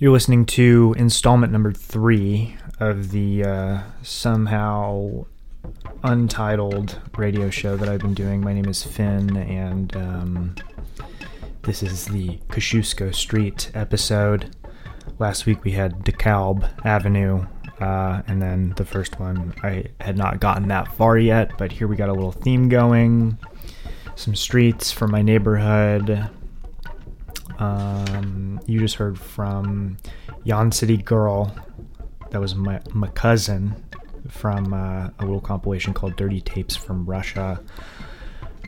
You're listening to installment number three of the uh, somehow untitled radio show that I've been doing. My name is Finn, and um, this is the Kosciuszko Street episode. Last week we had DeKalb Avenue, uh, and then the first one I had not gotten that far yet, but here we got a little theme going. Some streets from my neighborhood, um, you just heard from Yon City Girl. That was my, my cousin from uh, a little compilation called Dirty Tapes from Russia.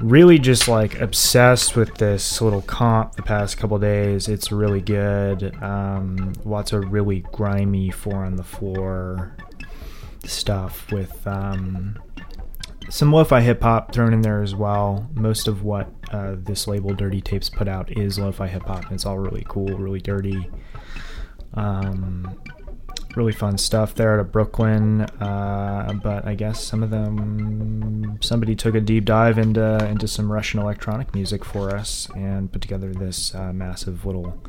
Really just like obsessed with this little comp the past couple days. It's really good. Um, lots of really grimy four on the floor stuff with um, some lo-fi hip hop thrown in there as well. Most of what uh, this label Dirty Tapes put out is lo-fi hip hop. and It's all really cool, really dirty. Um, really fun stuff there out of Brooklyn. Uh, but I guess some of them, somebody took a deep dive into into some Russian electronic music for us and put together this uh, massive little,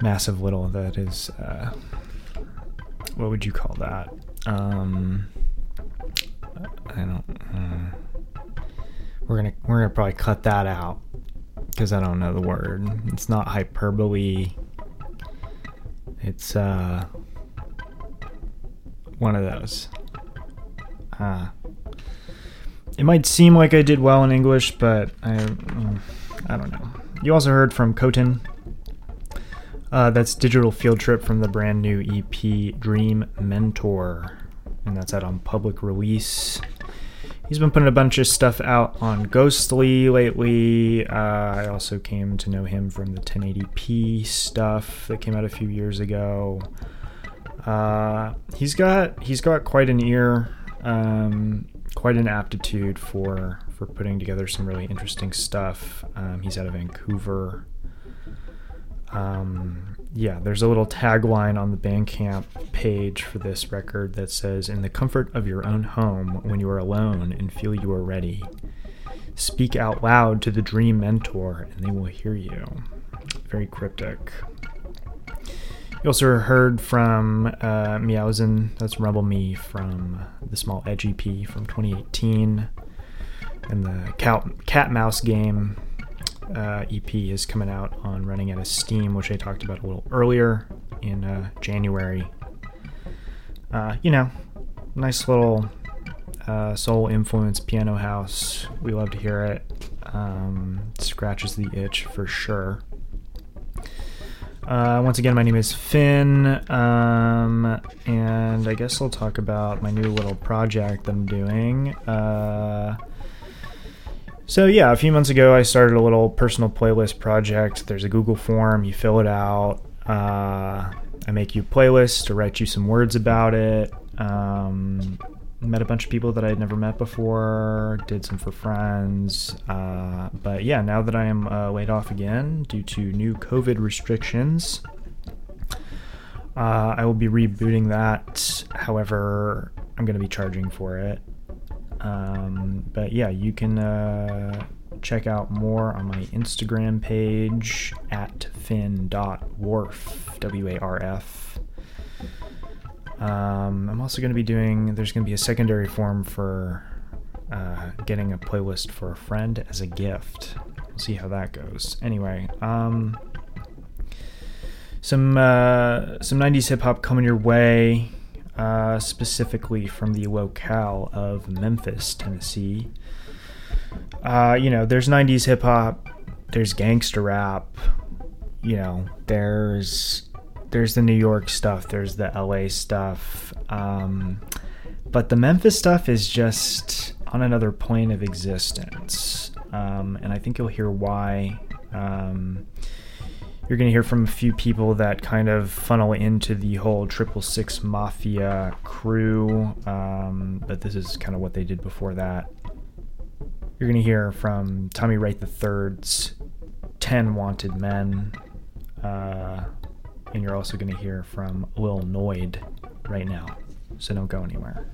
massive little that is, uh, what would you call that? Um, I don't. Uh, we're gonna we're gonna probably cut that out because I don't know the word. It's not hyperbole. It's uh one of those. Uh, it might seem like I did well in English, but I mm, I don't know. You also heard from Khotin. Uh, that's Digital Field Trip from the brand new EP Dream Mentor, and that's out on public release he's been putting a bunch of stuff out on Ghostly lately. Uh, I also came to know him from the 1080p stuff that came out a few years ago. Uh, he's got he's got quite an ear, um, quite an aptitude for for putting together some really interesting stuff. Um, he's out of Vancouver. Um, yeah, there's a little tagline on the Bandcamp page for this record that says, In the comfort of your own home, when you are alone and feel you are ready, speak out loud to the dream mentor and they will hear you. Very cryptic. You also heard from uh, Meowsen, that's Rumble Me from the Small Edge EP from 2018, and the Cat, Cat Mouse game uh, EP is coming out on Running Out of Steam, which I talked about a little earlier in uh, January. Uh, you know, nice little uh, soul influence piano house. We love to hear it. Um, scratches the itch for sure. Uh, once again, my name is Finn, um, and I guess I'll talk about my new little project that I'm doing. So yeah, a few months ago, I started a little personal playlist project. There's a Google form. You fill it out. Uh, I make you a playlist to write you some words about it. Um, met a bunch of people that I had never met before. Did some for friends. Uh, but yeah, now that I am uh, laid off again due to new COVID restrictions, uh, I will be rebooting that. However, I'm going to be charging for it. Um, but yeah, you can uh, check out more on my Instagram page at fin.warf, W A R F. Um, I'm also going to be doing, there's going to be a secondary form for uh, getting a playlist for a friend as a gift. We'll see how that goes. Anyway, um, some uh, some 90s hip hop coming your way uh, specifically from the locale of Memphis, Tennessee. Uh, you know, there's 90s hip hop, there's gangster rap, you know, there's there's the New York stuff, there's the LA stuff. Um, but the Memphis stuff is just on another plane of existence. Um, and I think you'll hear why. Um, you're going to hear from a few people that kind of funnel into the whole Triple Six Mafia crew, um, but this is kind of what they did before that. You're going to hear from Tommy Wright III's 10 Wanted Men, uh, and you're also going to hear from Lil Noid right now, so don't go anywhere.